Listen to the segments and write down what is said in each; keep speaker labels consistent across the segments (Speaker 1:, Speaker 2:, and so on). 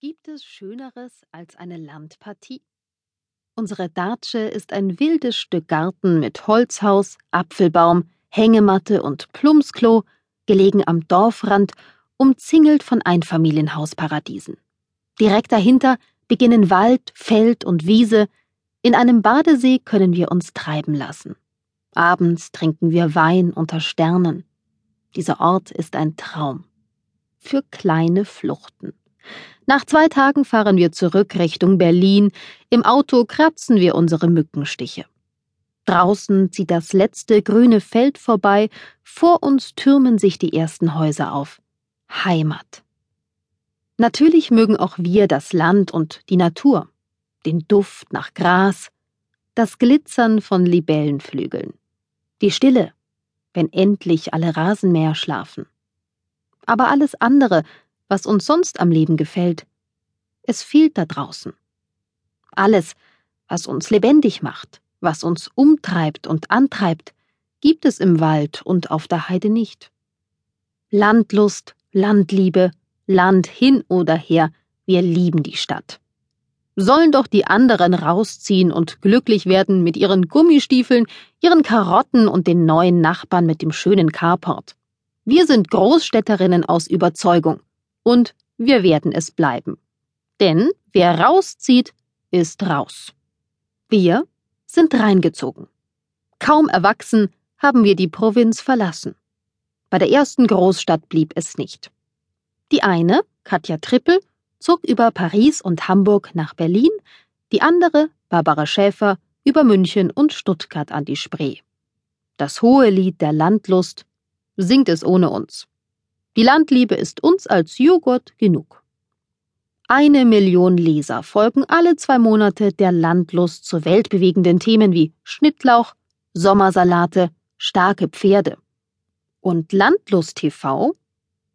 Speaker 1: Gibt es Schöneres als eine Landpartie? Unsere Datsche ist ein wildes Stück Garten mit Holzhaus, Apfelbaum, Hängematte und Plumpsklo, gelegen am Dorfrand, umzingelt von Einfamilienhausparadiesen. Direkt dahinter beginnen Wald, Feld und Wiese. In einem Badesee können wir uns treiben lassen. Abends trinken wir Wein unter Sternen. Dieser Ort ist ein Traum. Für kleine Fluchten. Nach zwei Tagen fahren wir zurück Richtung Berlin. Im Auto kratzen wir unsere Mückenstiche. Draußen zieht das letzte grüne Feld vorbei, vor uns türmen sich die ersten Häuser auf. Heimat. Natürlich mögen auch wir das Land und die Natur, den Duft nach Gras, das Glitzern von Libellenflügeln, die Stille, wenn endlich alle Rasenmäher schlafen. Aber alles andere, was uns sonst am Leben gefällt. Es fehlt da draußen. Alles, was uns lebendig macht, was uns umtreibt und antreibt, gibt es im Wald und auf der Heide nicht. Landlust, Landliebe, Land hin oder her, wir lieben die Stadt. Sollen doch die anderen rausziehen und glücklich werden mit ihren Gummistiefeln, ihren Karotten und den neuen Nachbarn mit dem schönen Carport. Wir sind Großstädterinnen aus Überzeugung. Und wir werden es bleiben. Denn wer rauszieht, ist raus. Wir sind reingezogen. Kaum erwachsen haben wir die Provinz verlassen. Bei der ersten Großstadt blieb es nicht. Die eine, Katja Trippel, zog über Paris und Hamburg nach Berlin, die andere, Barbara Schäfer, über München und Stuttgart an die Spree. Das hohe Lied der Landlust singt es ohne uns. Die Landliebe ist uns als Joghurt genug. Eine Million Leser folgen alle zwei Monate der Landlust zu weltbewegenden Themen wie Schnittlauch, Sommersalate, starke Pferde. Und Landlust TV,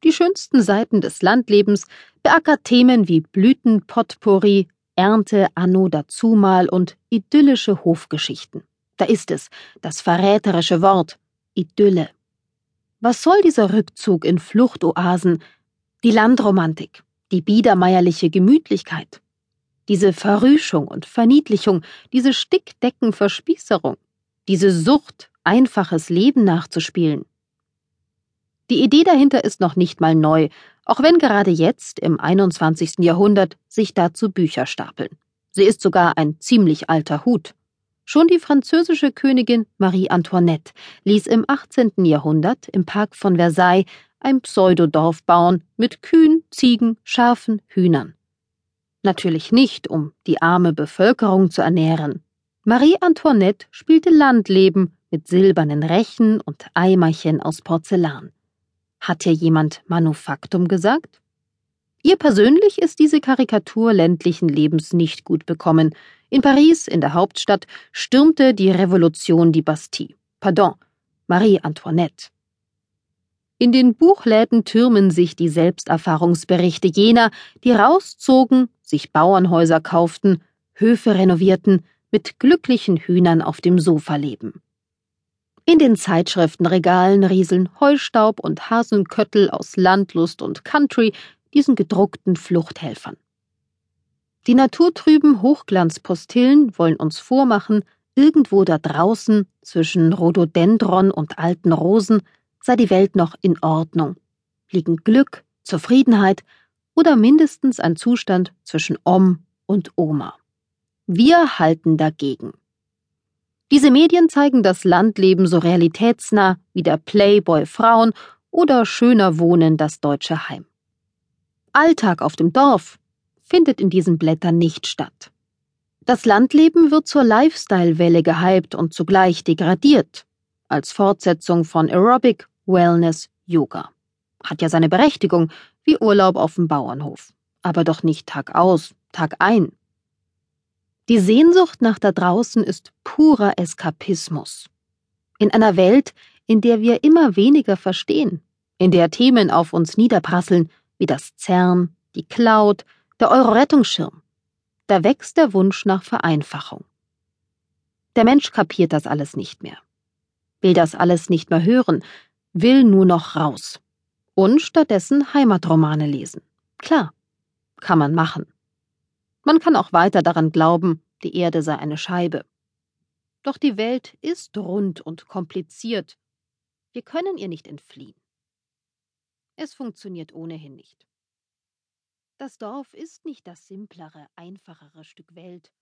Speaker 1: die schönsten Seiten des Landlebens, beackert Themen wie Blütenpotpourri, Ernte anno dazumal und idyllische Hofgeschichten. Da ist es, das verräterische Wort Idylle. Was soll dieser Rückzug in Fluchtoasen, die Landromantik, die biedermeierliche Gemütlichkeit, diese Verrüschung und Verniedlichung, diese Stickdeckenverspießerung, diese Sucht, einfaches Leben nachzuspielen? Die Idee dahinter ist noch nicht mal neu, auch wenn gerade jetzt, im 21. Jahrhundert, sich dazu Bücher stapeln. Sie ist sogar ein ziemlich alter Hut. Schon die französische Königin Marie Antoinette ließ im 18. Jahrhundert im Park von Versailles ein Pseudodorf bauen mit Kühen, Ziegen, Schafen, Hühnern. Natürlich nicht, um die arme Bevölkerung zu ernähren. Marie Antoinette spielte Landleben mit silbernen Rechen und Eimerchen aus Porzellan. Hat hier jemand Manufaktum gesagt? Ihr persönlich ist diese Karikatur ländlichen Lebens nicht gut bekommen. In Paris, in der Hauptstadt, stürmte die Revolution die Bastille. Pardon, Marie Antoinette. In den Buchläden türmen sich die Selbsterfahrungsberichte jener, die rauszogen, sich Bauernhäuser kauften, Höfe renovierten, mit glücklichen Hühnern auf dem Sofa leben. In den Zeitschriftenregalen rieseln Heustaub und Hasenköttel aus Landlust und Country diesen gedruckten Fluchthelfern. Die naturtrüben Hochglanzpostillen wollen uns vormachen, irgendwo da draußen, zwischen Rhododendron und alten Rosen, sei die Welt noch in Ordnung, liegen Glück, Zufriedenheit oder mindestens ein Zustand zwischen Om und Oma. Wir halten dagegen. Diese Medien zeigen das Landleben so realitätsnah wie der Playboy Frauen oder schöner Wohnen das deutsche Heim. Alltag auf dem Dorf findet in diesen Blättern nicht statt. Das Landleben wird zur Lifestyle-Welle gehypt und zugleich degradiert, als Fortsetzung von Aerobic, Wellness, Yoga. Hat ja seine Berechtigung, wie Urlaub auf dem Bauernhof. Aber doch nicht Tag aus, Tag ein. Die Sehnsucht nach da draußen ist purer Eskapismus. In einer Welt, in der wir immer weniger verstehen, in der Themen auf uns niederprasseln, wie das CERN, die Cloud, der Euro-Rettungsschirm. Da wächst der Wunsch nach Vereinfachung. Der Mensch kapiert das alles nicht mehr, will das alles nicht mehr hören, will nur noch raus und stattdessen Heimatromane lesen. Klar. kann man machen. Man kann auch weiter daran glauben, die Erde sei eine Scheibe. Doch die Welt ist rund und kompliziert. Wir können ihr nicht entfliehen. Es funktioniert ohnehin nicht. Das Dorf ist nicht das simplere, einfachere Stück Welt,